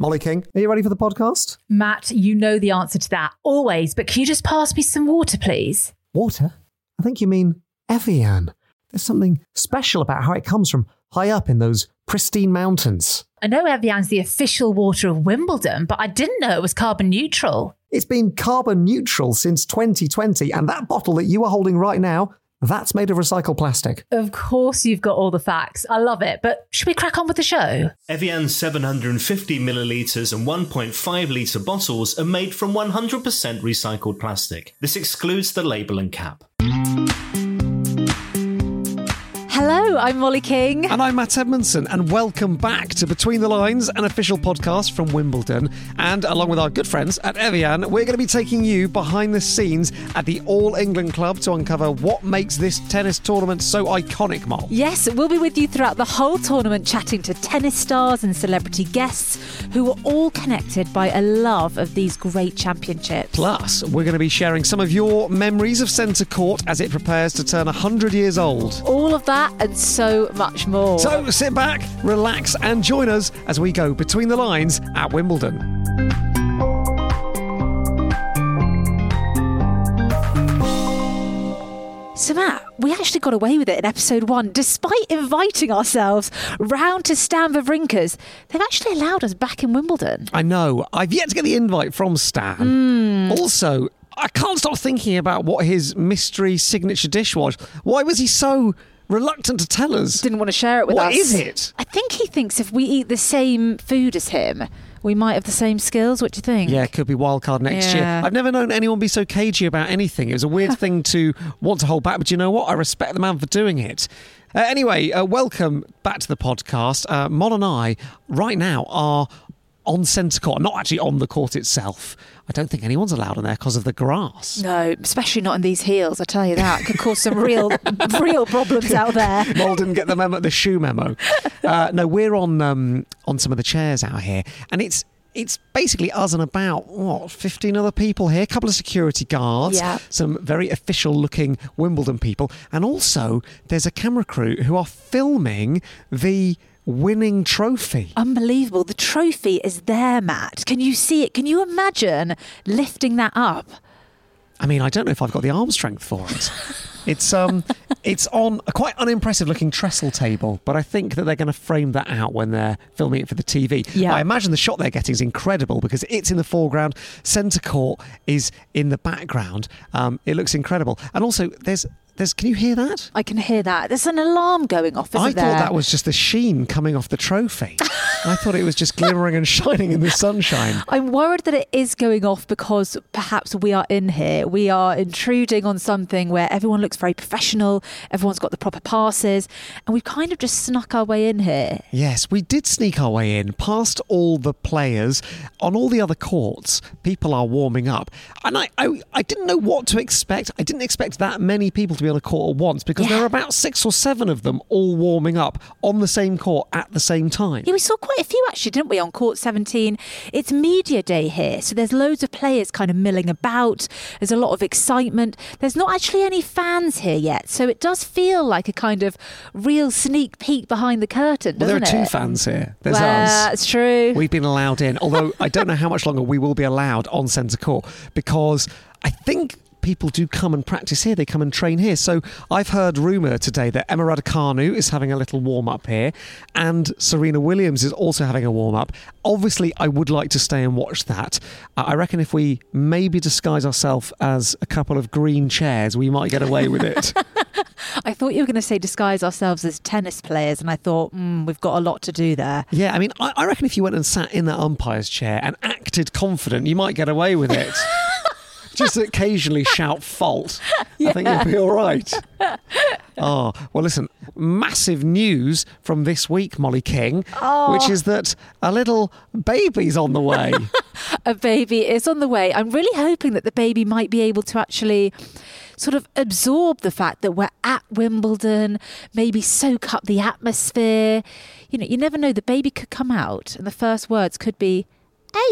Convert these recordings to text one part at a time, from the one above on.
Mollie King, are you ready for the podcast? Matt, you know the answer to that always, but can you just pass me some water, please? Water? I think you mean Evian. There's something special about how it comes from high up in those pristine mountains. I know Evian's the official water of Wimbledon, but I didn't know it was carbon neutral. It's been carbon neutral since 2020, and that bottle that you are holding right now, that's made of recycled plastic. Of course, you've got all the facts. I love it, but should we crack on with the show? Evian's 750 millilitres and 1.5 litre bottles are made from 100% recycled plastic. This excludes the label and cap. Hello, I'm Mollie King. And I'm Matt Edmondson, and welcome back to Between the Lines, an official podcast from Wimbledon. And along with our good friends at Evian, we're going to be taking you behind the scenes at the All England Club to uncover what makes this tennis tournament so iconic, Mol. Yes, we'll be with you throughout the whole tournament, chatting to tennis stars and celebrity guests who are all connected by a love of these great championships. Plus, we're going to be sharing some of your memories of centre court as it prepares to turn 100 years old. All of that and so much more. So sit back, relax, and join us as we go between the lines at Wimbledon. So, Matt, we actually got away with it in episode one. Despite inviting ourselves round to Stan Wawrinka's, they've actually allowed us back in Wimbledon. I know. I've yet to get the invite from Stan. Hmm. Also, I can't stop thinking about what his mystery signature dish was. Why was he so reluctant to tell us? Didn't want to share it with What us. What is it? I think he thinks if we eat the same food as him, we might have the same skills. What do you think? Yeah, it could be wildcard next year. I've never known anyone be so cagey about anything. It was a weird thing to want to hold back, but you know what? I respect the man for doing it. Uh, anyway, uh, welcome back to the podcast. Uh, Mon and I, right now, are on centre court, not actually on the court itself. I don't think anyone's allowed on there because of the grass. No, especially not in these heels. I tell you that could cause some real, real problems out there. Mole didn't get the memo, the shoe memo. Uh, no, we're on um, on some of the chairs out here, and it's it's basically us and about what fifteen other people here. A couple of security guards, Yeah. some very official looking Wimbledon people, and also there's a camera crew who are filming the winning trophy. Unbelievable. The trophy is there, Matt. Can you see it? Can you imagine lifting that up? I mean, I don't know if I've got the arm strength for it. It's um, it's on a quite unimpressive looking trestle table, but I think that they're going to frame that out when they're filming it for the TV. Yeah. I imagine the shot they're getting is incredible because it's in the foreground, centre court is in the background. Um, it looks incredible, and also there's there's. Can you hear that? I can hear that. There's an alarm going off, I there? thought that was just the sheen coming off the trophy. I thought it was just glimmering and shining in the sunshine. I'm worried that it is going off because perhaps we are in here. We are intruding on something where everyone looks very professional, everyone's got the proper passes, and we've kind of just snuck our way in here. Yes, we did sneak our way in past all the players. On all the other courts, people are warming up. And I, I, I didn't know what to expect. I didn't expect that many people to be on a court at once because Yeah. there are about six or seven of them all warming up on the same court at the same time. Yeah, we saw quite a few actually, didn't we, on court 17? It's media day here, so there's loads of players kind of milling about. There's a lot of excitement. There's not actually any fans here yet, so it does feel like a kind of real sneak peek behind the curtain, Well, there are two it? fans here. There's well, us. That's true. We've been allowed in, although I don't know how much longer we will be allowed on centre court because I think people do come and practice here. They come and train here. So I've heard rumour today that Emma Raducanu is having a little warm up here, and Serena Williams is also having a warm up. Obviously, I would like to stay and watch that. Uh, I reckon if we maybe disguise ourselves as a couple of green chairs, we might get away with it. I thought you were going to say disguise ourselves as tennis players, and I thought, mm, we've got a lot to do there. yeah, I mean, I, I reckon if you went and sat in that umpire's chair and acted confident, you might get away with it. Just occasionally shout fault. I think you'll be all right. Oh, well, listen, massive news from this week, Mollie King, which oh. is that a little baby's on the way. a baby is on the way. I'm really hoping that the baby might be able to actually sort of absorb the fact that we're at Wimbledon, maybe soak up the atmosphere. You know, you never know. The baby could come out and the first words could be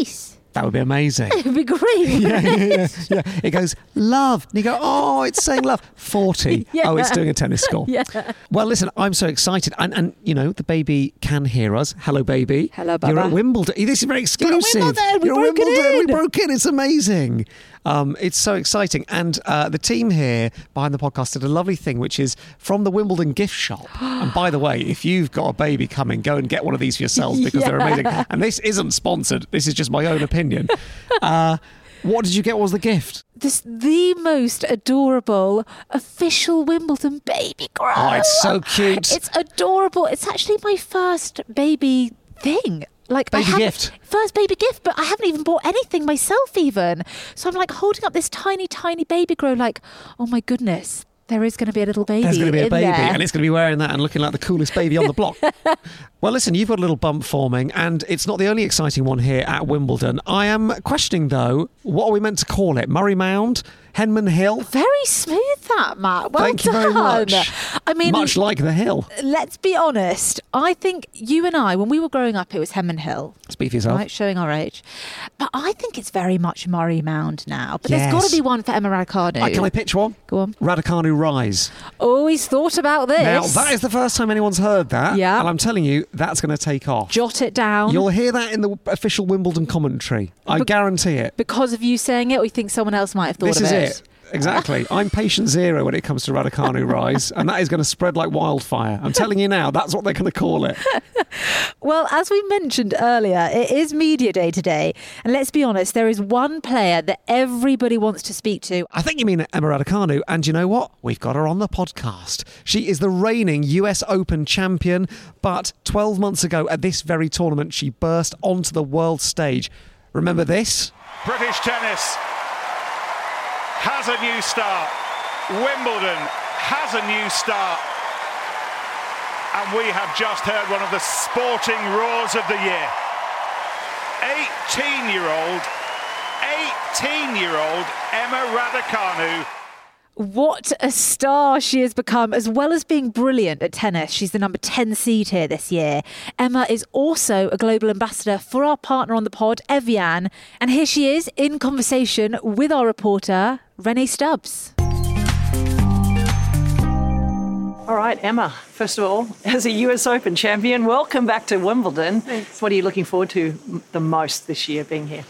ace. That would be amazing. It'd be great. yeah, yeah, yeah, yeah. It goes love, and you go, oh, it's saying love. Forty. Yeah. Oh, it's doing a tennis score. Yeah. Well, listen, I'm so excited, and and you know the baby can hear us. Hello, baby. Hello, You're at Wimbledon. This is very exclusive. Wimbledon. We You're at broke it Wimbledon. We broke in. It's amazing. Um, it's so exciting, and uh, the team here behind the podcast did a lovely thing, which is from the Wimbledon gift shop. and by the way, if you've got a baby coming, go and get one of these for yourselves because they're amazing. And this isn't sponsored. This is just my own opinion. Uh, what did you get? What was the gift? This the most adorable official Wimbledon baby grow. Oh, it's so cute. It's adorable. It's actually my first baby thing. Like I Baby gift. First baby gift, but I haven't even bought anything myself even. So I'm like holding up this tiny, tiny baby grow like, oh my goodness, there is going to be a little baby. There's going to be a baby, there. and it's going to be wearing that and looking like the coolest baby on the block. well, listen, you've got a little bump forming, and it's not the only exciting one here at Wimbledon. I am questioning, though, what are we meant to call it? Murray Mound? Henman Hill? Very smooth that, Matt. Well Thank you done. very much. I mean, Much like the hill. let's be honest. I think you and I, when we were growing up, it was Henman Hill. Speak for yourself. Right, showing our age. But I think it's very much Murray Mound now. But there's got to be one for Emma Raducanu. Uh, can I pitch one? Go on. Raducanu Rise. Always thought about this. Now, that is the first time anyone's heard that. Yeah. And I'm telling you, that's going to take off. Jot it down. You'll hear that in the official Wimbledon commentary. I But- guarantee it. because of you saying it, or you think someone else might have thought This of is it. It. Exactly. I'm patient zero when it comes to Raducanu Rise, and that is going to spread like wildfire. I'm telling you now, that's what they're going to call it. Well, as we mentioned earlier, it is Media Day today. And let's be honest, there is one player that everybody wants to speak to. I think you mean Emma Raducanu, and you know what? We've got her on the podcast. She is the reigning US Open champion, but 12 months ago at this very tournament, she burst onto the world stage. Remember this? British tennis has a new start. Wimbledon has a new start. And we have just heard one of the sporting roars of the year. 18 year old, 18 year old Emma Raducanu. What a star she has become, as well as being brilliant at tennis. She's the number 10 seed here this year. Emma is also a global ambassador for our partner on the pod, Evian. And here she is in conversation with our reporter, Rennae Stubbs. All right, Emma, first of all, as a US Open champion, welcome back to Wimbledon. Thanks. What are you looking forward to the most this year being here?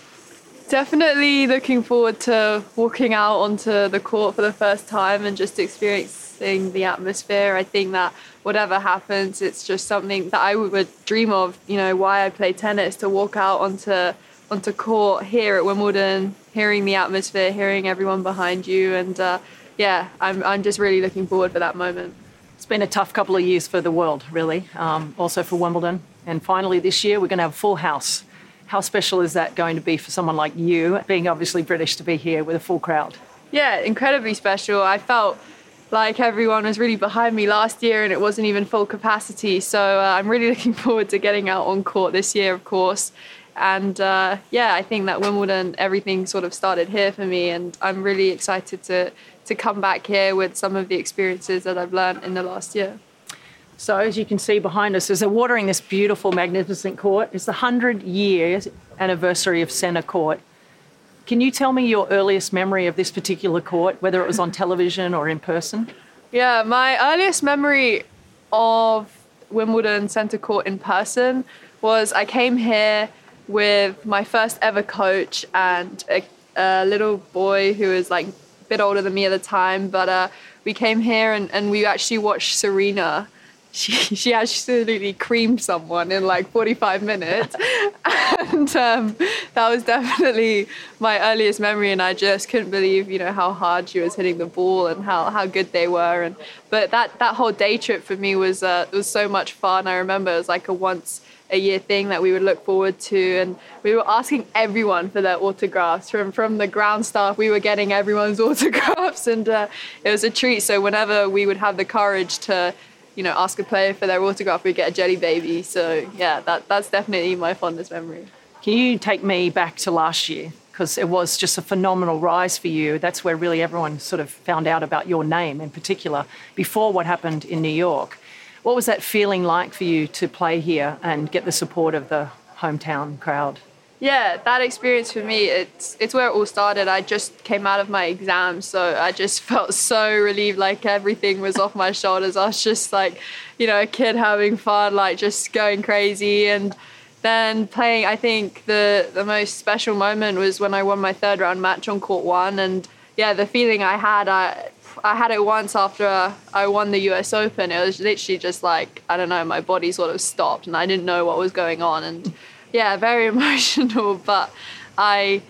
Definitely looking forward to walking out onto the court for the first time and just experiencing the atmosphere. I think that whatever happens, it's just something that I would dream of. You know, why I play tennis to walk out onto onto court here at Wimbledon, hearing the atmosphere, hearing everyone behind you, and uh, yeah, I'm I'm just really looking forward for that moment. It's been a tough couple of years for the world, really, um, also for Wimbledon. And finally, this year, we're going to have a full house. How special is that going to be for someone like you, being obviously British, to be here with a full crowd? Yeah, incredibly special. I felt like everyone was really behind me last year and it wasn't even full capacity. So uh, I'm really looking forward to getting out on court this year, of course. And uh, yeah, I think that Wimbledon, everything sort of started here for me. And I'm really excited to, to come back here with some of the experiences that I've learned in the last year. So, as you can see behind us, as they're watering this beautiful, magnificent court, it's the 100 years anniversary of Centre Court. Can you tell me your earliest memory of this particular court, whether it was on television or in person? Yeah, my earliest memory of Wimbledon Centre Court in person was I came here with my first ever coach and a, a little boy who was like a bit older than me at the time. But uh, we came here and, and we actually watched Serena. She, she absolutely creamed someone in like 45 minutes. and um, that was definitely my earliest memory and i just couldn't believe you know how hard she was hitting the ball and how, how good they were and but that that whole day trip for me was uh, was so much fun i remember it was like a once a year thing that we would look forward to and we were asking everyone for their autographs from from the ground staff we were getting everyone's autographs and uh, it was a treat so whenever we would have the courage to you know ask a player for their autograph we'd get a jelly baby so yeah that that's definitely my fondest memory Can you take me back to last year? Because it was just a phenomenal rise for you. That's where really everyone sort of found out about your name in particular before what happened in New York. What was that feeling like for you to play here and get the support of the hometown crowd? yeah, that experience for me, it's it's where it all started. I just came out of my exam, so I just felt so relieved, like everything was off my shoulders. I was just like, you know, a kid having fun, like just going crazy, and then playing. I think the the most special moment was when I won my third round match on court one, and yeah, the feeling I had, I I had it once after I won the US Open. It was literally just like I don't know, my body sort of stopped, and I didn't know what was going on, and yeah, very emotional, but I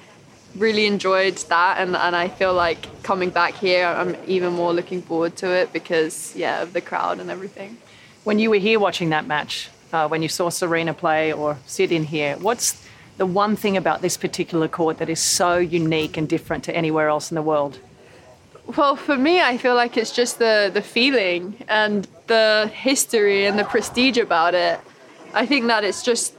really enjoyed that and, and I feel like coming back here I'm even more looking forward to it because yeah of the crowd and everything. When you were here watching that match, uh, when you saw Serena play or sit in here, what's the one thing about this particular court that is so unique and different to anywhere else in the world? Well, for me, I feel like it's just the the feeling and the history and the prestige about it. I think that it's just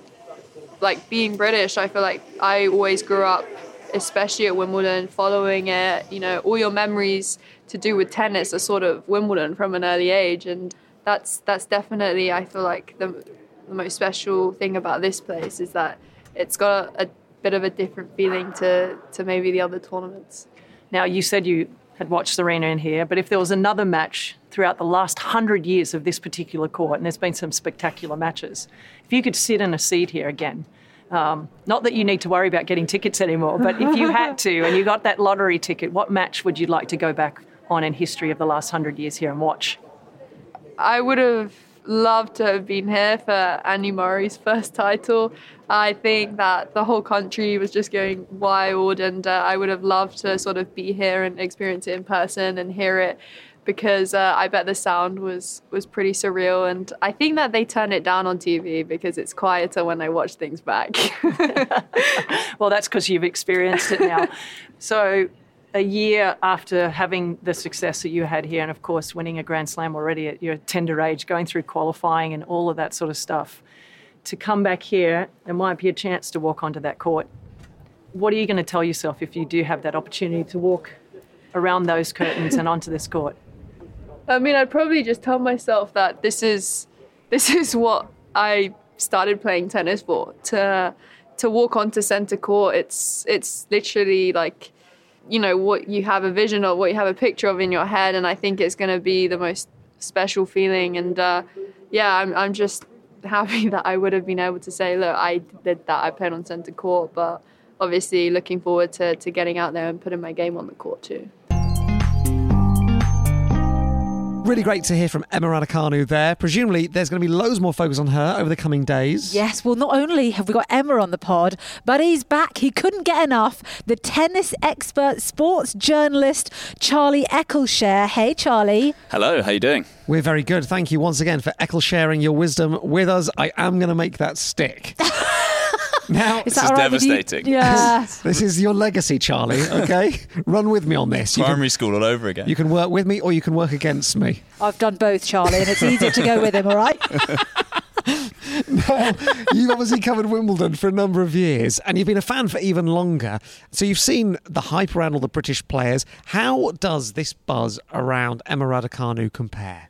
like being British, I feel like I always grew up, especially at Wimbledon, following it. You know, all your memories to do with tennis are sort of Wimbledon from an early age, and that's that's definitely I feel like the the most special thing about this place is that it's got a, a bit of a different feeling to to maybe the other tournaments. Now, you said you had watched Serena in here, but if there was another match throughout the last hundred years of this particular court, and there's been some spectacular matches, if you could sit in a seat here again, um, not that you need to worry about getting tickets anymore, but if you had to and you got that lottery ticket, what match would you like to go back on in history of the last hundred years here and watch? I would have loved to have been here for Andy Murray's first title. I think that the whole country was just going wild, and uh, I would have loved to sort of be here and experience it in person and hear it because uh, I bet the sound was was pretty surreal, and I think that they turn it down on TV because it's quieter when I watch things back. well, that's because you've experienced it now. so, a year after having the success that you had here, and of course winning a Grand Slam already at your tender age, going through qualifying and all of that sort of stuff, to come back here, there might be a chance to walk onto that court. What are you going to tell yourself if you do have that opportunity to walk around those curtains and onto this court? I mean, I'd probably just tell myself that this is this is what I started playing tennis for. To to walk onto center court, it's it's literally like you know what you have a vision of, what you have a picture of in your head, and I think it's going to be the most special feeling. And uh, yeah, I'm I'm just happy that I would have been able to say, look, I did that. I played on center court, but obviously looking forward to, to getting out there and putting my game on the court too. Really great to hear from Emma Raducanu there. Presumably, there's going to be loads more focus on her over the coming days. Yes, well, not only have we got Emma on the pod, but he's back. He couldn't get enough. The tennis expert, sports journalist, Charlie Eccleshare. Hey, Charlie. Hello, how you doing? We're very good. Thank you once again for Eccles sharing your wisdom with us. I am going to make that stick. Now, Is This is all right with you? devastating. Yeah. this is your legacy, Charlie. Okay, run with me on this. You can, Primary school all over again. you can work with me, or you can work against me. I've done both, Charlie, and it's easier to go with him, all right? Now, you've obviously covered Wimbledon for a number of years, and you've been a fan for even longer. So you've seen the hype around all the British players. How does this buzz around Emma Raducanu compare?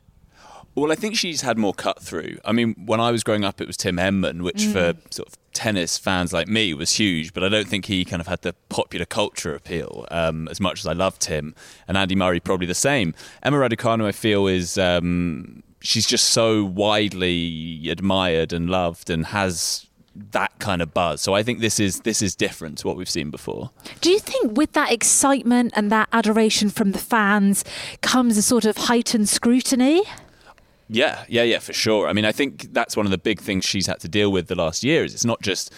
Well, I think she's had more cut through. I mean, when I was growing up, it was Tim Henman, which for sort of tennis fans like me was huge, but I don't think he kind of had the popular culture appeal um, as much as I loved him. And Andy Murray probably the same. Emma Raducanu, I feel, is um, she's just so widely admired and loved and has that kind of buzz. So I think this is this is different to what we've seen before. Do you think with that excitement and that adoration from the fans comes a sort of heightened scrutiny? Yeah, yeah, yeah, for sure. I mean, I think that's one of the big things she's had to deal with the last year. Is it's not just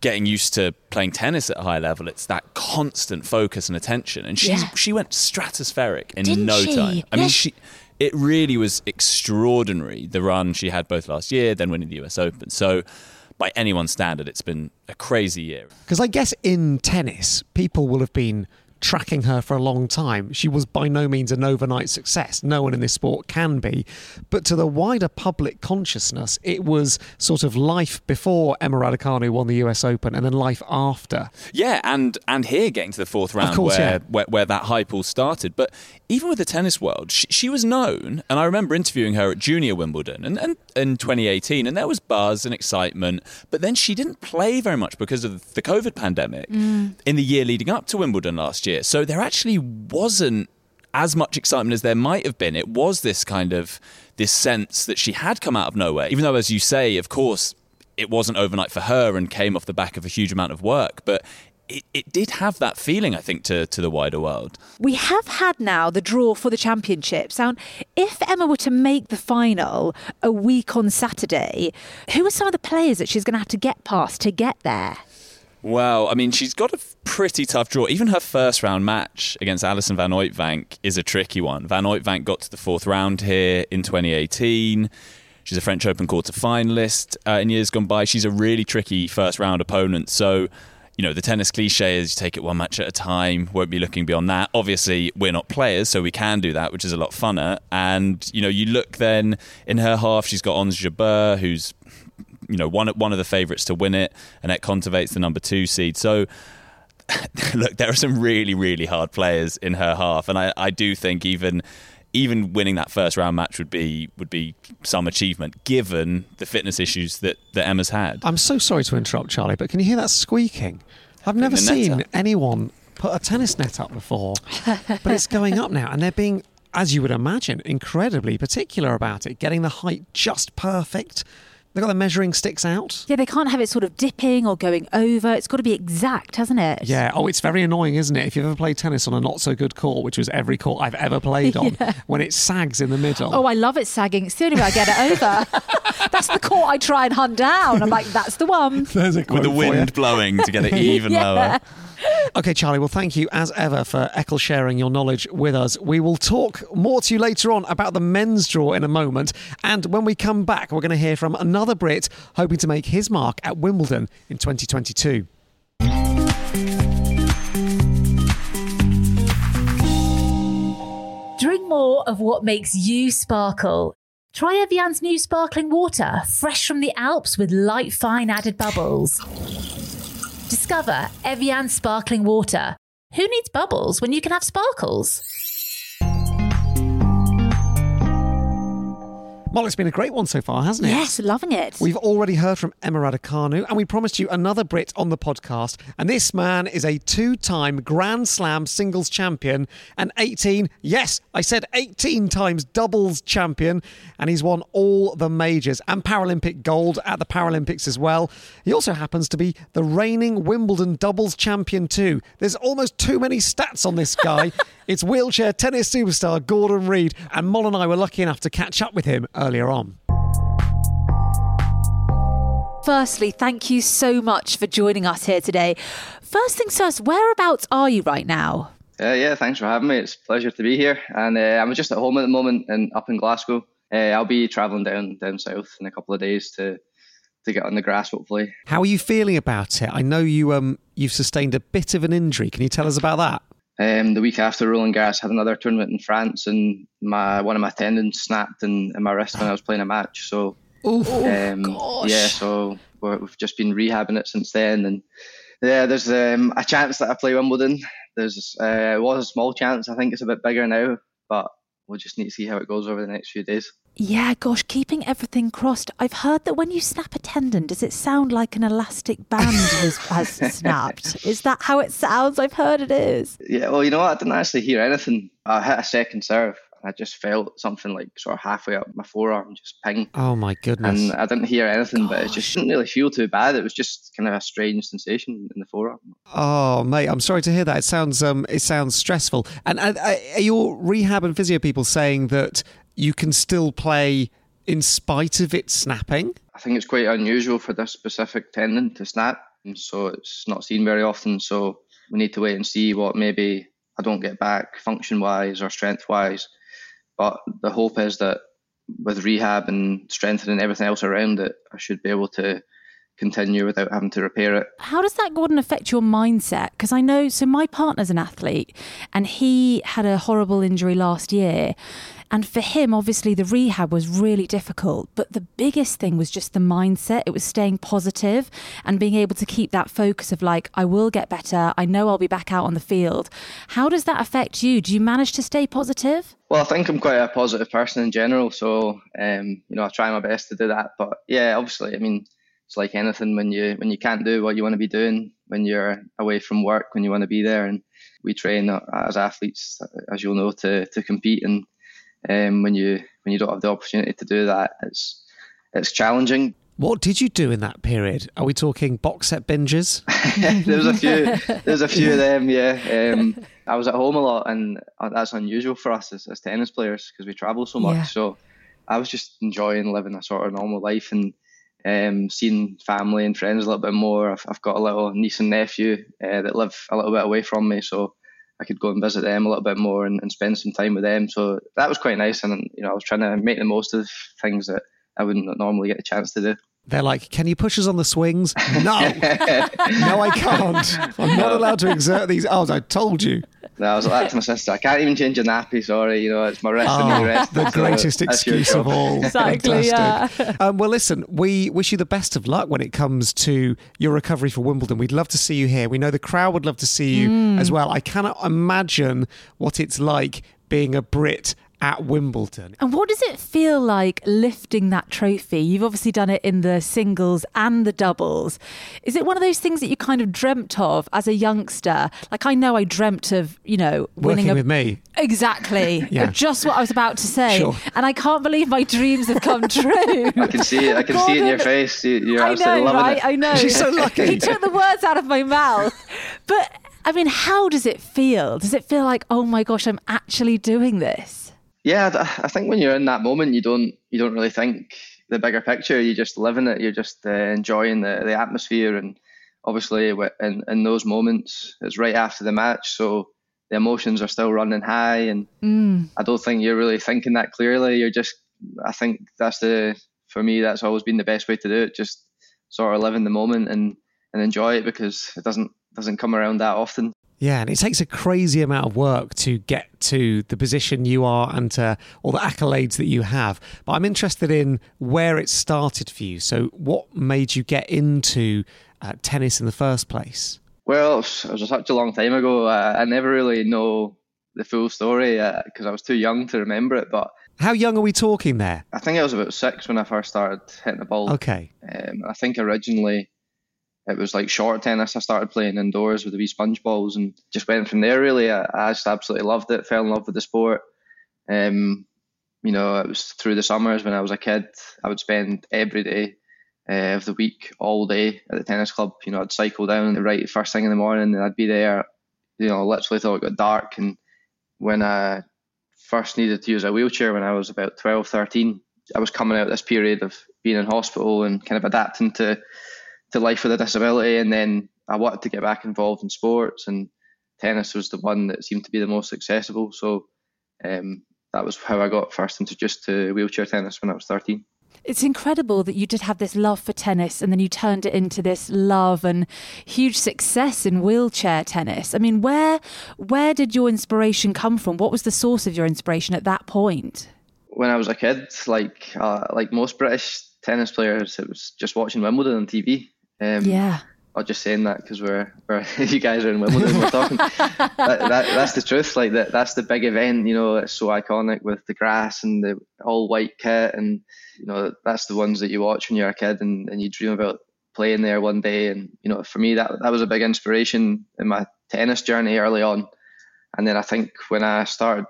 getting used to playing tennis at a high level; it's that constant focus and attention. And she's Yeah. she went stratospheric in Didn't no she? time. I mean, she it really was extraordinary the run she had both last year, then winning the U.S. Open. So. By anyone's standard, it's been a crazy year. Because I guess in tennis, people will have been tracking her for a long time. She was by no means an overnight success. No one in this sport can be. But to the wider public consciousness, it was sort of life before Emma Raducanu won the US Open and then life after. Yeah, and and here getting to the fourth round course, where, yeah. where where that hype all started. But even with the tennis world, she, she was known, and I remember interviewing her at Junior Wimbledon and, and in 2018, and there was buzz and excitement. But then she didn't play very much because of the COVID pandemic mm. in the year leading up to Wimbledon last year. So there actually wasn't as much excitement as there might have been. It was this kind of this sense that she had come out of nowhere, even though, as you say, of course, it wasn't overnight for her and came off the back of a huge amount of work, but. It, it did have that feeling, I think, to, to the wider world. We have had now the draw for the championships. Now, if Emma were to make the final a week on Saturday, who are some of the players that she's going to have to get past to get there? Well, I mean, she's got a pretty tough draw. Even her first round match against Alison Van Uytvanck is a tricky one. Van Uytvanck got to the fourth round here in 2018. She's a French Open quarter finalist uh, in years gone by. She's a really tricky first round opponent. So, you know, the tennis cliche is you take it one match at a time, won't be looking beyond that. Obviously, we're not players, so we can do that, which is a lot funner. And, you know, you look then in her half, she's got Ons Jabeur, who's you know one one of the favourites to win it. Anett Kontaveit's the number two seed. So look, there are some really really hard players in her half, and I, I do think even even winning that first round match would be would be some achievement given the fitness issues that, that Emma's had. I'm so sorry to interrupt, Charlie, but can you hear that squeaking? I've never seen anyone put a tennis net up before, but it's going up now, and they're being, as you would imagine, incredibly particular about it, getting the height just perfect. They've got the measuring sticks out. Yeah, they can't have it sort of dipping or going over. It's got to be exact, hasn't it? Yeah. Oh, it's very annoying, isn't it? If you've ever played tennis on a not so good court, which was every court I've ever played on, when it sags in the middle. Oh, I love it sagging. It's the only way I get it over. that's the court I try and hunt down. I'm like, that's the one. there's a with the wind blowing to get it even Yeah. lower. Okay, Charlie, well, thank you as ever for Eccles sharing your knowledge with us. We will talk more to you later on about the men's draw in a moment. And when we come back, we're going to hear from another Brit hoping to make his mark at Wimbledon in 2022. Drink more of what makes you sparkle. Try Evian's new sparkling water, fresh from the Alps with light fine added bubbles. Discover Evian sparkling water. Who needs bubbles when you can have sparkles? Mollie, it's been a great one so far, hasn't it? Yes, loving it. We've already heard from Emma Raducanu, and we promised you another Brit on the podcast. And this man is a two-time Grand Slam singles champion and 18, yes, I said 18 times doubles champion, and he's won all the majors and Paralympic gold at the Paralympics as well. He also happens to be the reigning Wimbledon doubles champion too. There's almost too many stats on this guy. it's wheelchair tennis superstar Gordon Reid, and Moll and I were lucky enough to catch up with him earlier on. Firstly, thank you so much for joining us here today. First things first, whereabouts are you right now? Uh, yeah, thanks for having me. It's a pleasure to be here. And uh, I'm just at home at the moment and up in Glasgow. Uh, I'll be travelling down down south in a couple of days to to get on the grass, hopefully. How are you feeling about it? I know you um you've sustained a bit of an injury. Can you tell us about that? Um, the week after Roland Garros, had another tournament in France, and my one of my tendons snapped in, in my wrist when I was playing a match. So um, yeah, so we're, we've just been rehabbing it since then, and yeah, there's um, a chance that I play Wimbledon. There's uh, was a small chance. I think it's a bit bigger now, but we'll just need to see how it goes over the next few days. Yeah, gosh, keeping everything crossed. I've heard that when you snap a tendon, does it sound like an elastic band has, has snapped? Is that how it sounds? I've heard it is. Yeah, well, you know what? I didn't actually hear anything. I hit a second serve. I just felt something like sort of halfway up my forearm, just ping. Oh my goodness. And I didn't hear anything, but it just didn't really feel too bad. It was just kind of a strange sensation in the forearm. oh mate, I'm sorry to hear that. It sounds um it sounds stressful. And uh, uh, are your rehab and physio people saying that you can still play in spite of it snapping? I think it's quite unusual for this specific tendon to snap, and so it's not seen very often. So we need to wait and see what maybe I don't get back function wise or strength wise. But the hope is that with rehab and strengthening everything else around it, I should be able to continue without having to repair it. How does that, Gordon, affect your mindset? Because I know, so my partner's an athlete and he had a horrible injury last year. And for him, obviously, the rehab was really difficult. But the biggest thing was just the mindset. It was staying positive and being able to keep that focus of like, I will get better. I know I'll be back out on the field. How does that affect you? Do you manage to stay positive? Well, I think I'm quite a positive person in general. So, um, you know, I try my best to do that. But yeah, obviously, I mean, it's like anything when you when you can't do what you want to be doing when you're away from work when you want to be there and we train as athletes as you'll know to to compete and um, when you when you don't have the opportunity to do that it's it's challenging what did you do in that period? Are we talking box set binges? there's a few. There's a few of them. Yeah. Um, I was at home a lot, and uh, that's unusual for us as, as tennis players because we travel so much. Yeah. So I was just enjoying living a sort of normal life, and um, seeing family and friends a little bit more. I've, I've got a little niece and nephew uh, that live a little bit away from me, so I could go and visit them a little bit more and, and spend some time with them. So that was quite nice, and you know I was trying to make the most of things that I wouldn't normally get a chance to do. They're like, "Can you push us on the swings?" No, no, I can't. I'm not allowed to exert these. Oh, I told you. No, I was like to my sister. I can't even change a nappy. Sorry, you know, it's my rest oh, and my rest. The greatest excuse of all. Exactly. Yeah. Um, well, listen, we wish you the best of luck when it comes to your recovery for Wimbledon. We'd love to see you here. We know the crowd would love to see you mm. as well. I cannot imagine what it's like being a Brit at Wimbledon. And what does it feel like lifting that trophy? You've obviously done it in the singles and the doubles. Is it one of those things that you kind of dreamt of as a youngster? Like I know I dreamt of, you know, winning Working a... with me. Exactly. yeah. Just what I was about to say. Sure. And I can't believe my dreams have come true. I can see it. I can see it in your face. You're I know, right? It. I know. She's so lucky. he took the words out of my mouth. But I mean, how does it feel? Does it feel like, oh my gosh, I'm actually doing this? Yeah, I think when you're in that moment, you don't you don't really think the bigger picture. You're just live in it. You're just uh, enjoying the, the atmosphere, and obviously, in in those moments, it's right after the match, so the emotions are still running high, and mm. I don't think you're really thinking that clearly. You're just, I think that's the for me, that's always been the best way to do it. Just sort of live in the moment and and enjoy it because it doesn't doesn't come around that often. Yeah, and it takes a crazy amount of work to get to the position you are and to all the accolades that you have. But I'm interested in where it started for you. So, what made you get into uh, tennis in the first place? Well, it was such a long time ago. Uh, I never really know the full story because uh, I was too young to remember it. But how young are we talking there? I think I was about six when I first started hitting the ball. Okay. Um, I think originally it was like short tennis. I started playing indoors with the wee sponge balls and just went from there. Really, I, I just absolutely loved it. Fell in love with the sport. Um, you know, it was through the summers when I was a kid. I would spend every day uh, of the week, all day at the tennis club. You know, I'd cycle down the right first thing in the morning, and I'd be there. You know, literally till it got dark. And when I first needed to use a wheelchair when I was about 12, 13, I was coming out this period of being in hospital and kind of adapting to to life with a disability, and then I wanted to get back involved in sports, and tennis was the one that seemed to be the most accessible. So um, that was how I got first introduced to wheelchair tennis when I was 13. It's incredible that you did have this love for tennis and then you turned it into this love and huge success in wheelchair tennis. I mean, where where did your inspiration come from? What was the source of your inspiration at that point? When I was a kid, like uh, like most British tennis players, it was just watching Wimbledon on TV. Um, yeah. Or just saying that because we're, we're you guys are in Wimbledon, we're talking. that, that, that's the truth. Like that, that's the big event. You know, it's so iconic with the grass and the all white kit, and you know that's the ones that you watch when you're a kid and, and you dream about playing there one day. And you know, for me, that that was a big inspiration in my tennis journey early on. And then I think when I started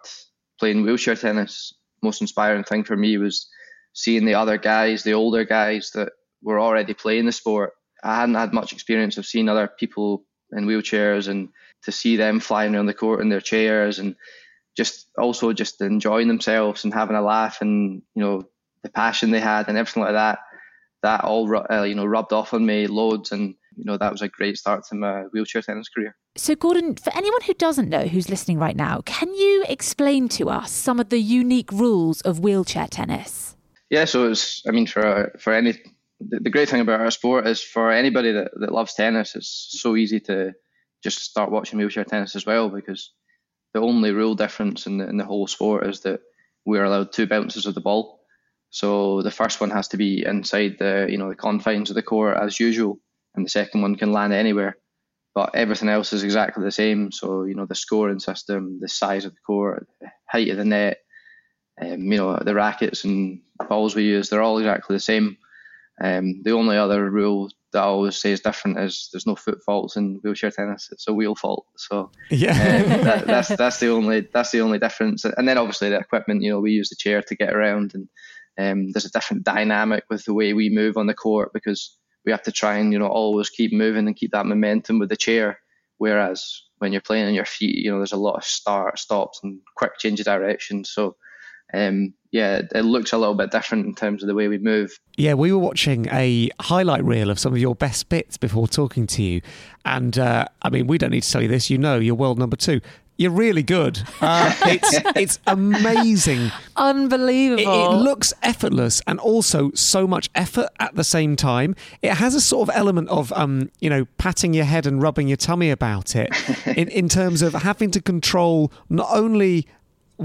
playing wheelchair tennis, most inspiring thing for me was seeing the other guys, the older guys that were already playing the sport I hadn't had much experience of seeing other people in wheelchairs and to see them flying around the court in their chairs and just also just enjoying themselves and having a laugh and you know the passion they had and everything like that that all uh, you know rubbed off on me loads and you know that was a great start to my wheelchair tennis career. So gordon for anyone who doesn't know who's listening right now can you explain to us some of the unique rules of wheelchair tennis? Yeah so it's i mean for for any the, great thing about our sport is for anybody that, that loves tennis, it's so easy to just start watching wheelchair tennis as well because the only rule difference in the, in the whole sport is that we're allowed two bounces of the ball. So the first one has to be inside the you know the confines of the court as usual, and the second one can land anywhere. But everything else is exactly the same. So you know the scoring system, the size of the court, height of the net, um, you know the rackets and balls we use, they're all exactly the same. Um, the only other rule that I always say is different is there's no foot faults in wheelchair tennis. It's a wheel fault. So yeah, um, that, that's that's the only that's the only difference. And then obviously the equipment. You know, we use the chair to get around, and um, there's a different dynamic with the way we move on the court because we have to try and you know always keep moving and keep that momentum with the chair. Whereas when you're playing on your feet, you know, there's a lot of start stops and quick change of direction. So um, yeah, it, looks a little bit different in terms of the way we move. Yeah, we were watching a highlight reel of some of your best bits before talking to you. And uh, I mean, we don't need to tell you this, you know, you're world number two. You're really good. Uh, it's it's amazing, unbelievable. It, it, looks effortless and also so much effort at the same time. It has a sort of element of um, you know patting your head and rubbing your tummy about it, in in terms of having to control not only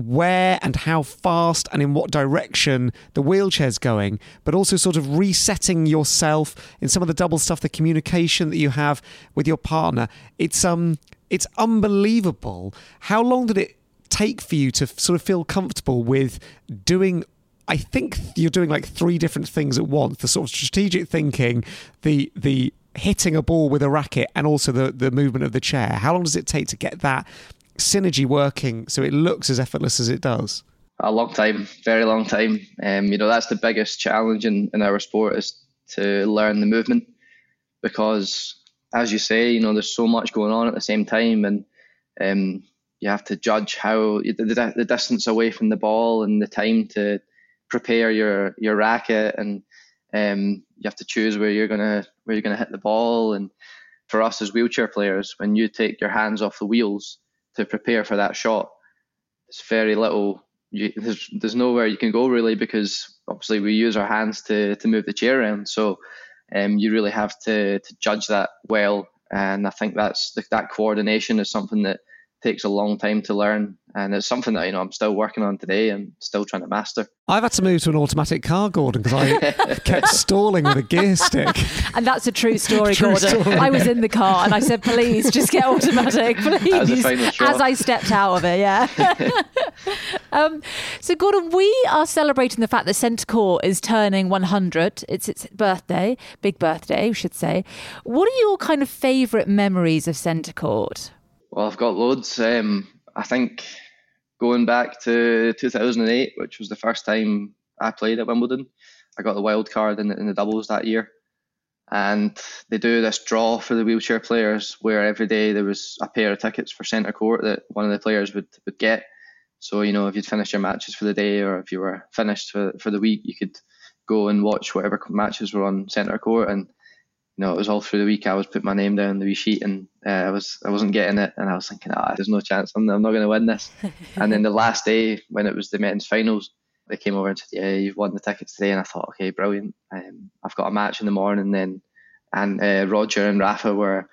where and how fast and in what direction the wheelchair's going, but also sort of resetting yourself in some of the double stuff, the communication that you have with your partner. It's um it's unbelievable. How long did it take for you to sort of feel comfortable with doing I think you're doing like three different things at once. The sort of strategic thinking, the the hitting a ball with a racket and also the, the movement of the chair. How long does it take to get that synergy working so it looks as effortless as it does? A long time, very long time. Um, you know, that's the biggest challenge in, in our sport is to learn the movement because, as you say, you know, there's so much going on at the same time, and um, you have to judge how the, the distance away from the ball and the time to prepare your your racket, and um, you have to choose where you're gonna where you're gonna hit the ball. And for us as wheelchair players, when you take your hands off the wheels, to prepare for that shot. It's very little. You, there's there's nowhere you can go really because obviously we use our hands to to move the chair around. So um, you really have to to judge that well. And I think that's that coordination is something that takes a long time to learn and it's something that you know I'm still working on today and still trying to master. I've had to move to an automatic car, Gordon, because I kept stalling with a gear stick. And that's a true story, true Gordon. Story. I was in the car and I said, "Please, just get automatic, please." As I stepped out of it, yeah. um, so, Gordon, we are celebrating the fact that Centre Court is turning 100. It's its birthday, big birthday, we should say. What are your kind of favourite memories of Centre Court? Well, I've got loads. Um, I think going back to 2008, which was the first time I played at Wimbledon, I got the wild card in the, in the doubles that year. And they do this draw for the wheelchair players where every day there was a pair of tickets for centre court that one of the players would, would get. So, you know, if you'd finished your matches for the day or if you were finished for, for the week, you could go and watch whatever matches were on centre court. And you know, it was all through the week. I was putting my name down the wee sheet, and uh, I was I wasn't getting it, and I was thinking, ah, there's no chance. I'm, I'm not going to win this. and then the last day when it was the men's finals, they came over and said, yeah, you've won the tickets today, and I thought, okay, brilliant. Um, I've got a match in the morning then, and uh, Roger and Rafa were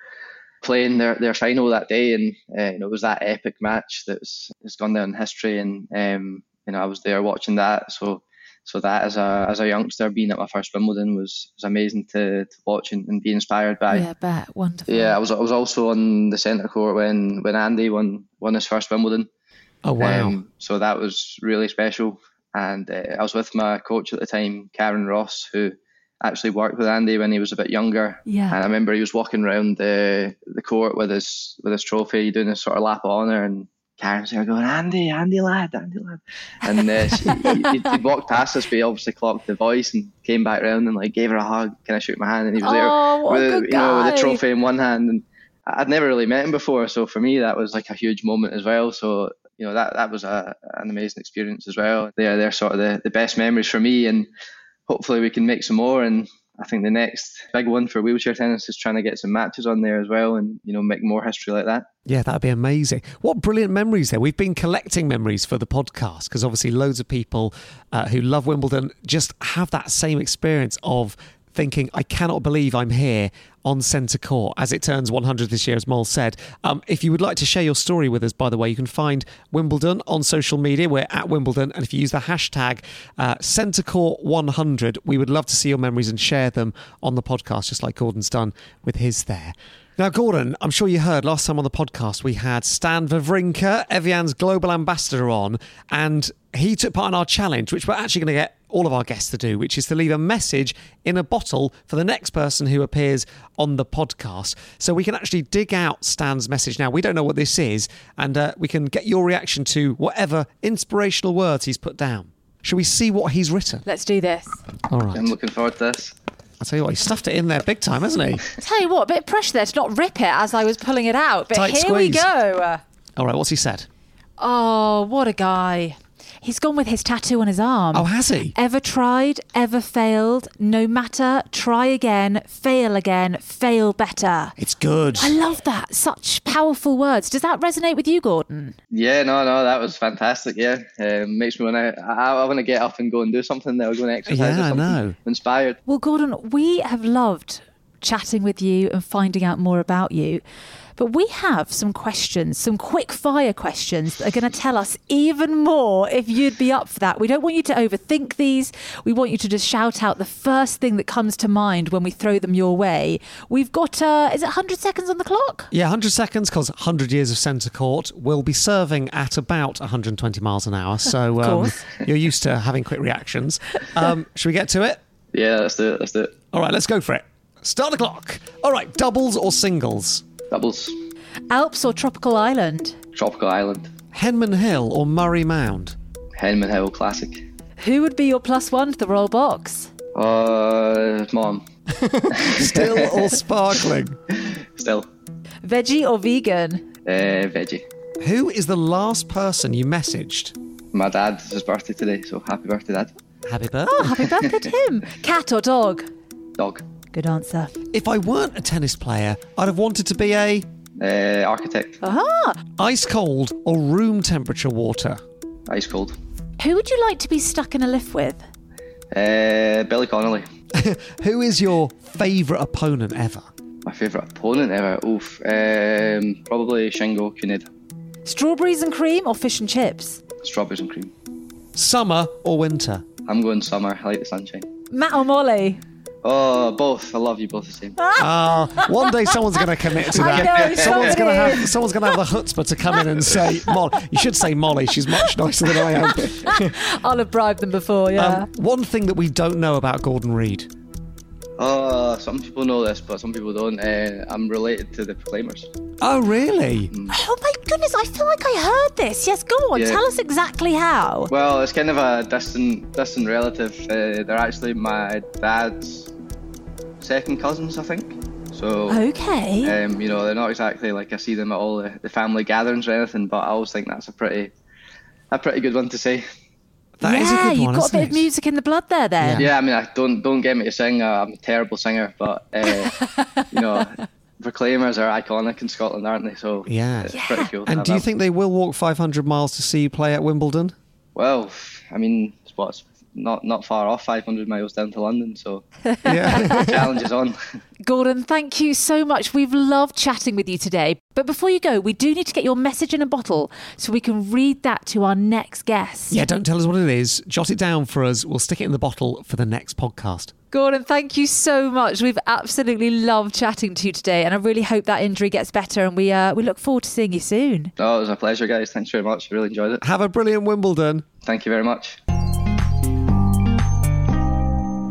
playing their, their final that day, and uh, you know, it was that epic match that's has gone down in history, and um, you know, I was there watching that, so so that as a as a youngster being at my first Wimbledon was was amazing to, to watch and, and be inspired by. Yeah, bet wonderful. Yeah, I was I was also on the centre court when when Andy won won his first Wimbledon. Oh wow! Um, so that was really special, and uh, I was with my coach at the time, Karen Ross, who actually worked with Andy when he was a bit younger. Yeah. And I remember he was walking around the the court with his with his trophy, doing a sort of lap of honour, and Karen's there going, Andy, Andy lad, Andy lad. And uh, she, he, would walked past us, but he obviously clocked the voice and came back round and like gave her a hug. Can I shoot my hand? And he was oh, there with, you know, with the trophy in one hand. And I'd never really met him before. So for me, that was like a huge moment as well. So, you know, that, that was a, an amazing experience as well. They're, they're sort of the, the best memories for me. And hopefully we can make some more. And I think the next big one for wheelchair tennis is trying to get some matches on there as well and, you know, make more history like that. Yeah, that'd be amazing. What brilliant memories there. We've been collecting memories for the podcast because obviously loads of people uh, who love Wimbledon just have that same experience of thinking, I cannot believe I'm here on centre court as it turns 100 this year, as Mole said. Um, if you would like to share your story with us, by the way, you can find Wimbledon on social media. We're at Wimbledon. And if you use the hashtag uh, centre court 100, we would love to see your memories and share them on the podcast, just like Gordon's done with his there. Now, Gordon, I'm sure you heard last time on the podcast we had Stan Wawrinka, Evian's global ambassador, on, and he took part in our challenge, which we're actually going to get all of our guests to do, which is to leave a message in a bottle for the next person who appears on the podcast. So we can actually dig out Stan's message now. We don't know what this is, and uh, we can get your reaction to whatever inspirational words he's put down. Shall we see what he's written? Let's do this. All right. I'm looking forward to this. I'll tell you what, he stuffed it in there big time, hasn't he? I tell you what, a bit of pressure there to not rip it as I was pulling it out. But Tight here we go. All right, what's he said? Oh, what a guy. He's gone with his tattoo on his arm. Oh, has he? Ever tried, ever failed, no matter, try again, fail again, fail better. It's good. I love that. Such powerful words. Does that resonate with you, Gordon? Yeah, no, no, that was fantastic. Yeah, um, makes me want to. I, I want to get up and go and do something. There, go and exercise. Yeah, or I know. Inspired. Well, Gordon, we have loved chatting with you and finding out more about you. But we have some questions, some quick fire questions that are going to tell us even more if you'd be up for that. We don't want you to overthink these. We want you to just shout out the first thing that comes to mind when we throw them your way. We've got, uh, is it 100 seconds on the clock? Yeah, 100 seconds because 100 years of centre court will be serving at about 120 miles an hour. So um, you're used to having quick reactions. Um, should we get to it? Yeah, let's do it. Let's do it. All right, let's go for it. Start the clock. All right, doubles or singles? Doubles. Alps or tropical island? Tropical Island. Henman Hill or Murray Mound? Henman Hill Classic. Who would be your plus one to the Royal Box? Uh, mom. Still or sparkling? Still. Veggie or vegan? Uh, veggie. Who is the last person you messaged? My dad, it's his birthday today, so happy birthday, Dad. Happy birthday. Oh, happy birthday to him. Cat or dog? Dog. Good answer. If I weren't a tennis player, I'd have wanted to be a Uh, architect. Aha! ice cold or room temperature water. Ice cold. Who would you like to be stuck in a lift with? Uh, Billy Connolly. Who is your favourite opponent ever? My favourite opponent ever. Oof. Um, probably Shingo Kunieda. Strawberries and cream or fish and chips? Strawberries and cream. Summer or winter? I'm going summer. I like the sunshine. Matt or Mollie? Oh, both. I love you both the same. Ah, one day someone's going to commit to I that. know, someone's going to have someone's going to have the chutzpah to come in and say, "Mollie." You should say Mollie. She's much nicer than I am. I'll have bribed them before, yeah. Um, one thing that we don't know about Gordon Reid. Oh, some people know this, but some people don't. Uh, I'm related to the Proclaimers. Oh, really? oh my goodness, I feel like I heard this. Yes, go on. Yeah. Tell us exactly how. Well, it's kind of a distant, distant relative. Uh, they're actually my dad's second cousins, I think. So, Okay. um, you know, they're not exactly like I see them at all the, the family gatherings or anything, but I always think that's a pretty, a pretty good one to say. That is yeah, a good you've got a isn't bit of music in the blood there then. Yeah, I mean, I don't don't get me to sing. Uh, I'm a terrible singer, but uh, you know, Proclaimers are iconic in Scotland, aren't they? So Yeah. it's pretty cool. And do you them. think they will walk 500 miles to see you play at Wimbledon? Well, I mean, it's what's not not far off 500 miles down to London, so Yeah. challenge is on. Gordon, thank you so much. We've loved chatting with you today. But before you go, we do need to get your message in a bottle so we can read that to our next guest. yeah, don't tell us what it is. Jot it down for us. We'll stick it in the bottle for the next podcast. Gordon, thank you so much. We've absolutely loved chatting to you today, and I really hope that injury gets better. And we uh, we look forward to seeing you soon. Oh, it was a pleasure, guys. Thanks very much. I really enjoyed it. Have a brilliant Wimbledon. Thank you very much.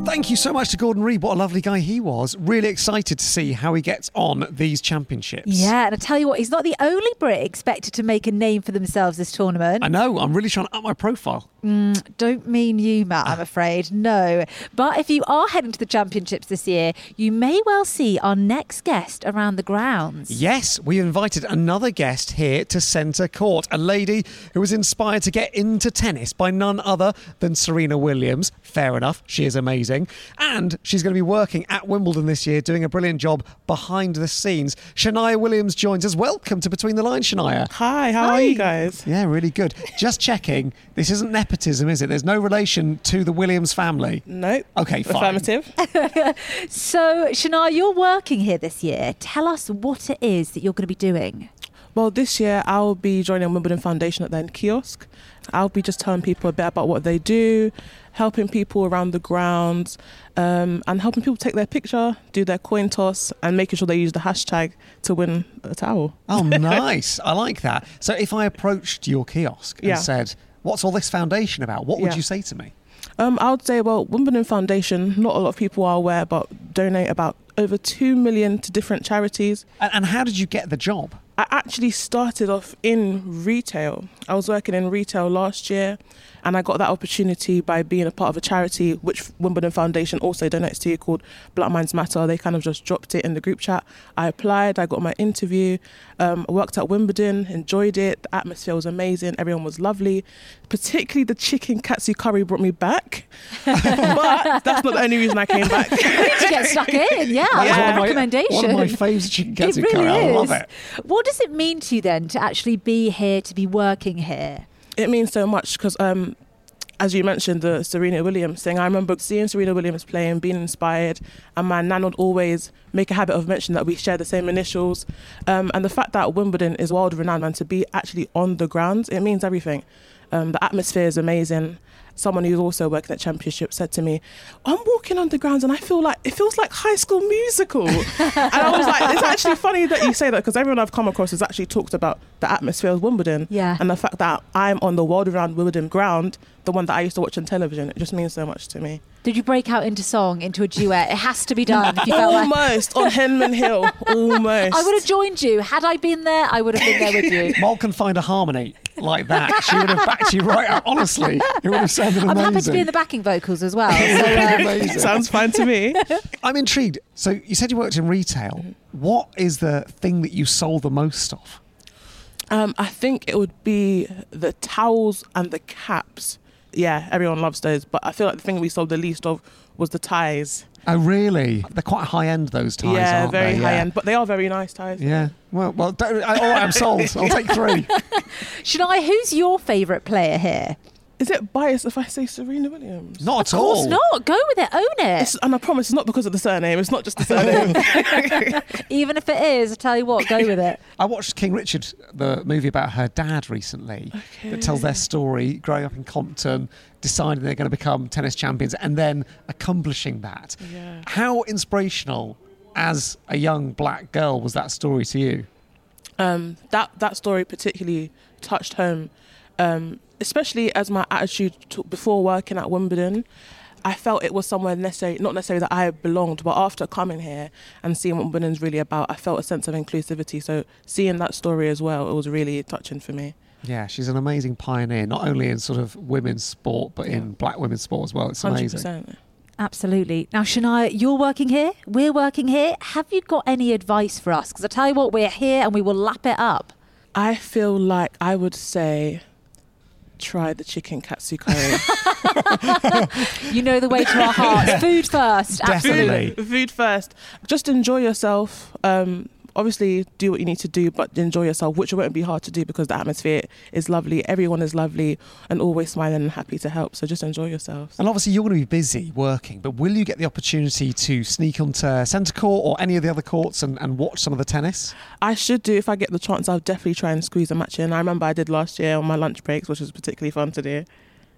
Thank you so much to Gordon Reid. What a lovely guy he was. Really excited to see how he gets on these championships. Yeah, and I tell you what, he's not the only Brit expected to make a name for themselves this tournament. I know. I'm really trying to up my profile. Mm, don't mean you, Matt, I'm ah. afraid. No. But if you are heading to the championships this year, you may well see our next guest around the grounds. Yes, we've invited another guest here to centre court, a lady who was inspired to get into tennis by none other than Serena Williams. Fair enough, she is amazing. Recording, and she's going to be working at Wimbledon this year, doing a brilliant job behind the scenes. Shaniah Williams joins us. Welcome to Between the Lines, Shaniah. Hi, how are you guys? Yeah, really good. Just checking. This isn't nepotism, is it? There's no relation to the Williams family. Nope. Okay, fine. Affirmative. So, Shaniah, you're working here this year. Tell us what it is that you're going to be doing. Well, this year I'll be joining Wimbledon Foundation at their kiosk. I'll be just telling people a bit about what they do, helping people around the grounds, um, and helping people take their picture, do their coin toss, and making sure they use the hashtag to win a towel. Oh, nice. I like that. So if I approached your kiosk and Yeah. said, What's all this foundation about? What would Yeah. you say to me? Um, I would say, well, Wimbledon Foundation, not a lot of people are aware, but donate about over 2 million to different charities. And, and how did you get the job? I actually started off in retail. I was working in retail last year and I got that opportunity by being a part of a charity which Wimbledon Foundation also donates to called Black Minds Matter. They kind of just dropped it in the group chat. I applied, I got my interview, um, worked at Wimbledon, enjoyed it. The atmosphere was amazing, everyone was lovely. Particularly the chicken katsu curry brought me back. but that's not the only reason I came back. to get stuck in, yeah, That was yeah. one of my- recommendation. One of my favourite chicken katsu it really curry. I is. love it. What does it mean to you then to actually be here, to be working here? It means so much because um as you mentioned the Serena Williams thing, I remember seeing Serena Williams play and being inspired, and my nan would always make a habit of mentioning that we share the same initials, um, and the fact that Wimbledon is world renowned and to be actually on the grounds, it means everything. Um, the atmosphere is amazing. Someone who's also working at Championship said to me, "I'm walking on the grounds and I feel like it feels like High School Musical," and I was like, "It's actually funny that you say that because everyone I've come across has actually talked about the atmosphere of Wimbledon, Yeah. and the fact that I'm on the world around Wimbledon ground, the one that I used to watch on television, it just means so much to me. Did you break out into song, into a duet? It has to be done. If you felt like Almost on Henman Hill, almost. I would have joined you. Had I been there, I would have been there with you. Mol can find a harmony like that. She would have backed you right up. Honestly, it would have sounded amazing. I'm amazing. happy to be in the backing vocals as well. So, amazing. Sounds fine to me. I'm intrigued. So you said you worked in retail. What is the thing that you sold the most of? Um, I think it would be the towels and the caps. Yeah, everyone loves those, but I feel like the thing we sold the least of was the ties. Oh, really? They're quite high end. Those ties, yeah, aren't very they? high Yeah. end, but they are very nice ties. Yeah. Well, well. Don't, I, all right, I'm sold. I'll take three. Should I? who's your favourite player here? Is it biased if I say Serena Williams? Not at Of course all. not. Go with it. Own it. It's, and I promise it's not because of the surname. It's not just the surname. Even if it is, I tell you what, go with it. I watched King Richard, the movie about her dad recently, that tells their story growing up in Compton, deciding they're going to become tennis champions, and then accomplishing that. Yeah. How inspirational, as a young black girl, was that story to you? um, that that story particularly touched home, um, especially as my attitude to, before working at Wimbledon. I felt it was somewhere necessary, not necessarily that I belonged, but after coming here and seeing what Wimbledon's really about, I felt a sense of inclusivity. So seeing that story as well, it was really touching for me. Yeah, she's an amazing pioneer, not only in sort of women's sport, but in black women's sport as well. It's Hundred amazing. Absolutely. Now, Shaniah, you're working here. We're working here. Have you got any advice for us? Because I tell you what, we're here and we will lap it up. I feel like I would say, try the chicken katsu curry. You know the way to our hearts. Food first. Absolutely. Definitely. food, food first. Just enjoy yourself. Um, obviously, do what you need to do, but enjoy yourself, which won't be hard to do because the atmosphere is lovely. Everyone is lovely and always smiling and happy to help. So just enjoy yourselves. And obviously, you're going to be busy working, but will you get the opportunity to sneak onto centre court or any of the other courts and, and watch some of the tennis? I should do if I get the chance. I'll definitely try and squeeze a match in. I remember I did last year on my lunch breaks, which was particularly fun to do.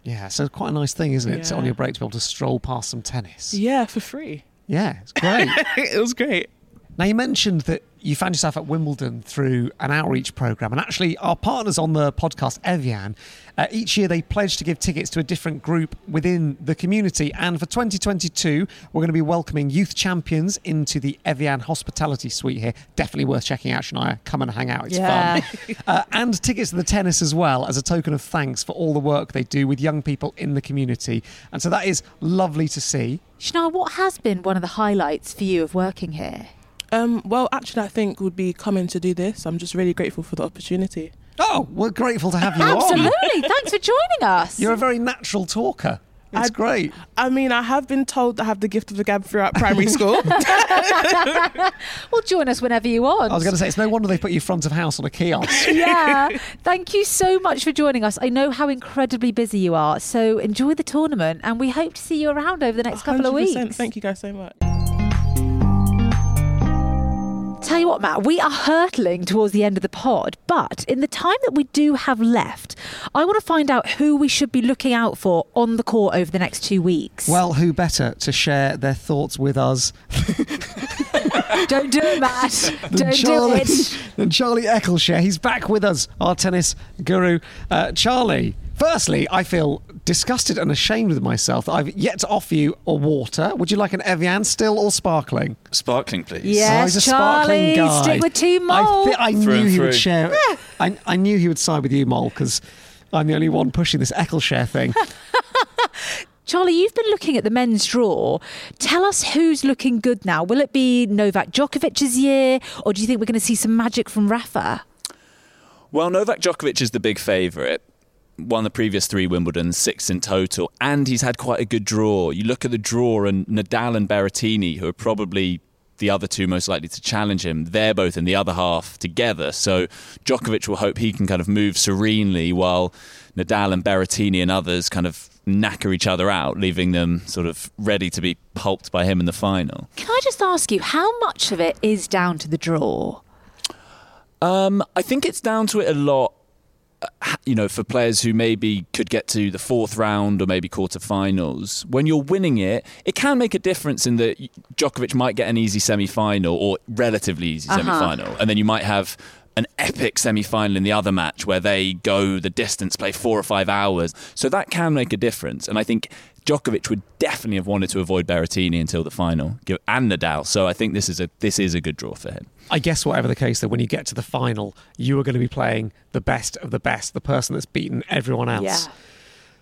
Yeah, so quite a nice thing, isn't it, Yeah. on your break to be able to stroll past some tennis? Yeah, for free. Yeah, it's great. it was great. now, you mentioned that you found yourself at Wimbledon through an outreach programme, and actually, our partners on the podcast, Evian, uh, each year they pledge to give tickets to a different group within the community. And for 2022, we're going to be welcoming youth champions into the Evian hospitality suite here. Definitely worth checking out, Shaniah. Come and hang out, it's Yeah. fun. uh, and tickets to the tennis as well as a token of thanks for all the work they do with young people in the community. And so that is lovely to see. Shaniah, what has been one of the highlights for you of working here? Um, well, actually, I think would be coming to do this. I'm just really grateful for the opportunity. Oh, we're grateful to have you on. Absolutely. Thanks for joining us. You're a very natural talker. It's I- great. I mean, I have been told I have the gift of the gab throughout primary school. Well, join us whenever you want. I was going to say, it's no wonder they put you front of house on a kiosk. yeah. Thank you so much for joining us. I know how incredibly busy you are, so enjoy the tournament, and we hope to see you around over the next couple of weeks. Thank you guys so much. Tell you what, Matt, we are hurtling towards the end of the pod, but in the time that we do have left, I want to find out who we should be looking out for on the court over the next two weeks. Well, who better to share their thoughts with us don't do it, Matt. Don't Charlie, do it. than Charlie Eccleshare? He's back with us, our tennis guru. Uh, Charlie, firstly, I feel disgusted and ashamed with myself that I've yet to offer you a water. Would you like an Evian still or sparkling? Sparkling, please. Yeah. Oh, Yes, he's a sparkling Charlie, guy. stick with Team I, Mole. thi- I Through knew and he would share. I, I knew he would side with you, Mole, because I'm the only one pushing this Eccleshare thing. Charlie, you've been looking at the men's draw. Tell us who's looking good now. Will it be Novak Djokovic's year, or do you think we're going to see some magic from Rafa? Well, Novak Djokovic is the big favourite. Won the previous three Wimbledon, six in total, and he's had quite a good draw. You look at the draw, and Nadal and Berrettini, who are probably the other two most likely to challenge him, they're both in the other half together. So Djokovic will hope he can kind of move serenely while Nadal and Berrettini and others kind of knacker each other out, leaving them sort of ready to be pulped by him in the final. Can I just ask you, how much of it is down to the draw? Um, I think it's down to it a lot. You know, for players who maybe could get to the fourth round or maybe quarterfinals, when you're winning it, it can make a difference in that Djokovic might get an easy semi-final or relatively easy Uh-huh. semi-final, and then you might have an epic semi-final in the other match where they go the distance, play four or five hours. So that can make a difference, and I think Djokovic would definitely have wanted to avoid Berrettini until the final, and Nadal. So I think this is a this is a good draw for him. I guess whatever the case, that when you get to the final, you are going to be playing the best of the best, the person that's beaten everyone else. Yeah.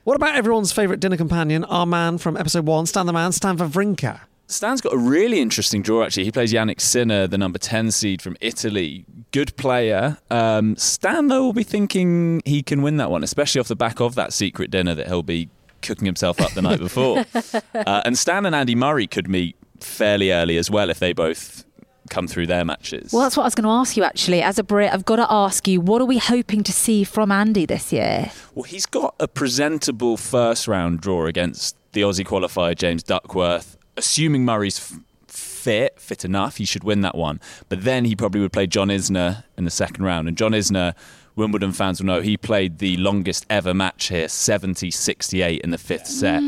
What about everyone's favourite dinner companion, our man from episode one, Stan the Man, Stan Wawrinka? Stan's got a really interesting draw, actually. He plays Jannik Sinner, the number 10 seed from Italy. Good player. Um, Stan, though, will be thinking he can win that one, especially off the back of that secret dinner that he'll be cooking himself up the night before. Uh, and Stan and Andy Murray could meet fairly early as well if they both come through their matches. Well, that's what I was going to ask you actually. As a Brit, I've got to ask you, what are we hoping to see from Andy this year? Well, he's got a presentable first round draw against the Aussie qualifier James Duckworth. Assuming Murray's f- fit, fit enough, he should win that one. But then he probably would play John Isner in the second round. And John Isner, Wimbledon fans will know, he played the longest ever match here, 70 68 in the fifth set.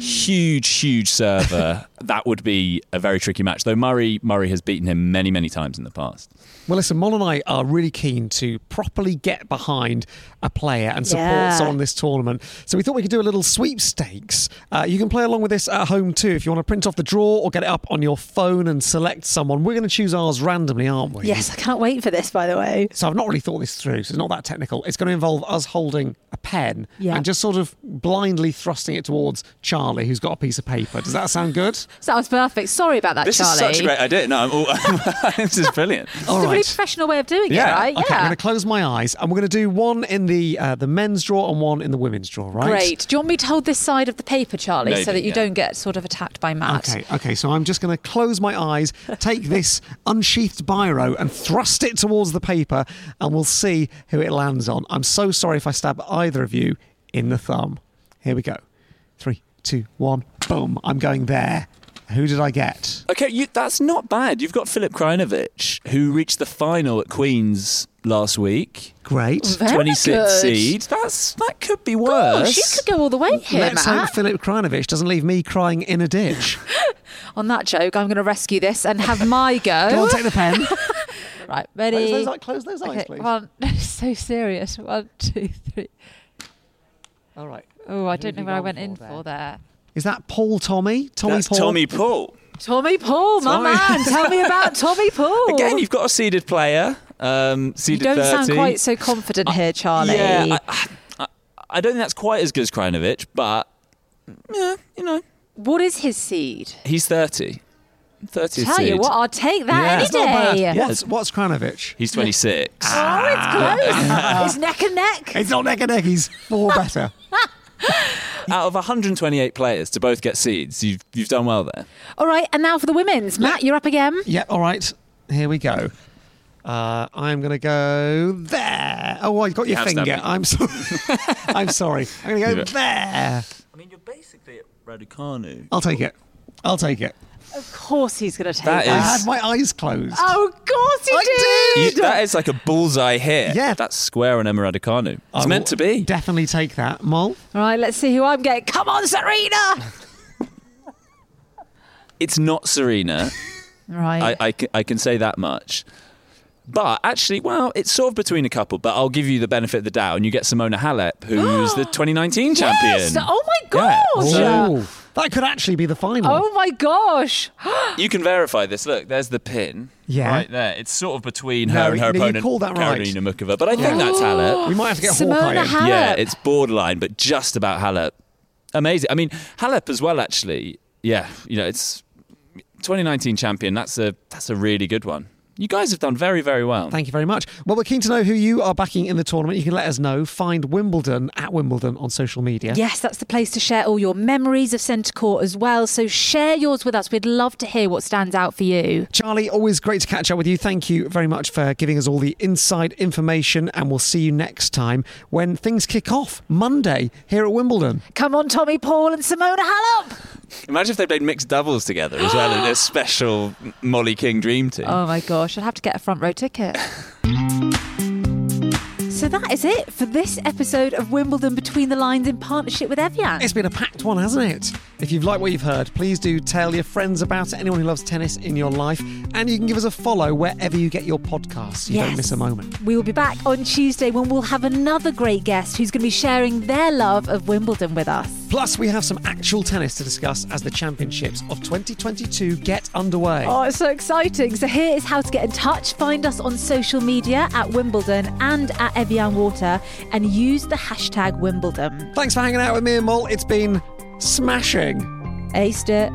Huge, huge server. that would be a very tricky match. Though Murray, Murray has beaten him many, many times in the past. Well, listen, Mol and I are really keen to properly get behind a player and support Yeah. someone in this tournament. So we thought we could do a little sweepstakes. Uh, you can play along with this at home too if you want to print off the draw or get it up on your phone and select someone. We're going to choose ours randomly, aren't we? Yes, I can't wait for this, by the way. So I've not really thought this through, so it's not that technical. It's going to involve us holding a pen Yeah. and just sort of blindly thrusting it towards Charlie, who's got a piece of paper. Does that sound good? Sounds perfect. Sorry about that, This Charlie. is such a great idea. No, I'm all, this is brilliant. All It's a really right. professional way of doing it, right? Yeah. Okay, I'm going to close my eyes and we're going to do one in the uh, the men's draw and one in the women's draw, right? Great. Do you want me to hold this side of the paper, Charlie, so that you yeah. don't get sort of attacked by Matt? Okay, okay, so I'm just going to close my eyes, take this unsheathed biro and thrust it towards the paper, and we'll see who it lands on. I'm so sorry if I stab either of you in the thumb. Here we go. Three, two, one, boom. I'm going there. Who did I get? Okay, you, that's not bad. You've got Filip Krajinovic, who reached the final at Queen's last week. Great. Very 26 good. seed. That's that could be worse. Gosh, you could go all the way here, Let's Matt. hope Filip Krajinovic doesn't leave me crying in a ditch. On that joke, I'm going to rescue this and have my go. Go on, take the pen. right, ready? Close those, eyes- close those eyes, Okay, please. one. so serious. One, two, three. All right. Oh, I Who don't know you where I went for in there? for there. Is that Paul Tommy? Tommy That's Paul? Tommy Paul. Tommy Paul, my Tommy. man. Tell me about Tommy Paul. Again, you've got a seeded player. Um, you don't 30. sound quite so confident here, Charlie. Yeah, I, I, I don't think that's quite as good as Krajinovic, but yeah, you know, what is his seed? he's 30. 30 Tell you what, I'll take that Yeah. any It's Not bad. day. What's, what's Krajinovic? He's 26. Oh, it's close. it's neck and neck. It's not neck and neck. He's four better. out of 128 players to both get seeds, you've you've done well there. All right, and now for the women's. Matt, you're up again. Yeah, all right. Here we go. Uh, I'm going to go there. Oh, I got your have finger. stabbed me. I'm sorry. I'm sorry. I'm going to go Yeah. there. I mean, you're basically at Raducanu. I'll take it. I'll take it. Of course he's going to take That that. I is- had my eyes closed. Oh, of course he I did. You- that is like a bullseye hit. Yeah. that's square on Emma Raducanu. I It's meant will to be. Definitely take that. Mol? All right, let's see who I'm getting. Come on, Serena. It's not Serena. Right. I, I, ca- I can say that much. But actually, well, it's sort of between a couple. But I'll give you the benefit of the doubt, and you get Simona Halep, who's the 2019 champion. Yes. Oh my Yeah. gosh. So- Oh, that could actually be the final. Oh my gosh. You can verify this. Look, there's the pin. Yeah. Right there. It's sort of between her No, and her no, you opponent, called that right. Karolína Muchová. But I think that's Halep. we might have to get Simona Hawkeye. Halep. Yeah, it's borderline, but just about Halep. Amazing. I mean, Halep as well. Actually, yeah. You know, it's 2019 champion. That's a that's a really good one. You guys have done very very well. Thank you very much. Well, we're keen to know who you are backing in the tournament. You can let us know. Find Wimbledon at Wimbledon on social media. Yes, that's the place to share all your memories of Centre Court as well. So share yours with us. We'd love to hear what stands out for you. Charlie, always great to catch up with you. Thank you very much for giving us all the inside information, and we'll see you next time when things kick off Monday here at Wimbledon. Come on, Tommy Paul and Simona Halep. Imagine if they played mixed doubles together as well in a special Mollie King dream team. Oh my gosh, I'd have to get a front row ticket. So that is it for this episode of Wimbledon Between the Lines in partnership with Evian. It's been a packed one, hasn't it? If you've liked what you've heard, please do tell your friends about it, anyone who loves tennis in your life, and you can give us a follow wherever you get your podcasts. You don't miss a moment. We will be back on Tuesday when we'll have another great guest who's going to be sharing their love of Wimbledon with us. Plus, we have some actual tennis to discuss as the championships of 2022 get underway. Oh, it's so exciting. So here is how to get in touch. Find us on social media at Wimbledon and at Evian Water and use the hashtag Wimbledon. Thanks for hanging out with me and Mol. It's been smashing. Aced it.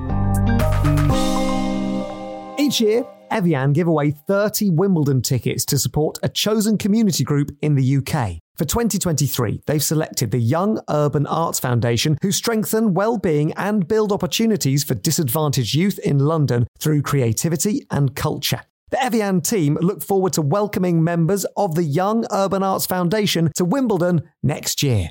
Each year, Evian give away 30 Wimbledon tickets to support a chosen community group in the UK. For 2023, they've selected the Young Urban Arts Foundation, who strengthen well-being and build opportunities for disadvantaged youth in London through creativity and culture. The Evian team look forward to welcoming members of the Young Urban Arts Foundation to Wimbledon next year.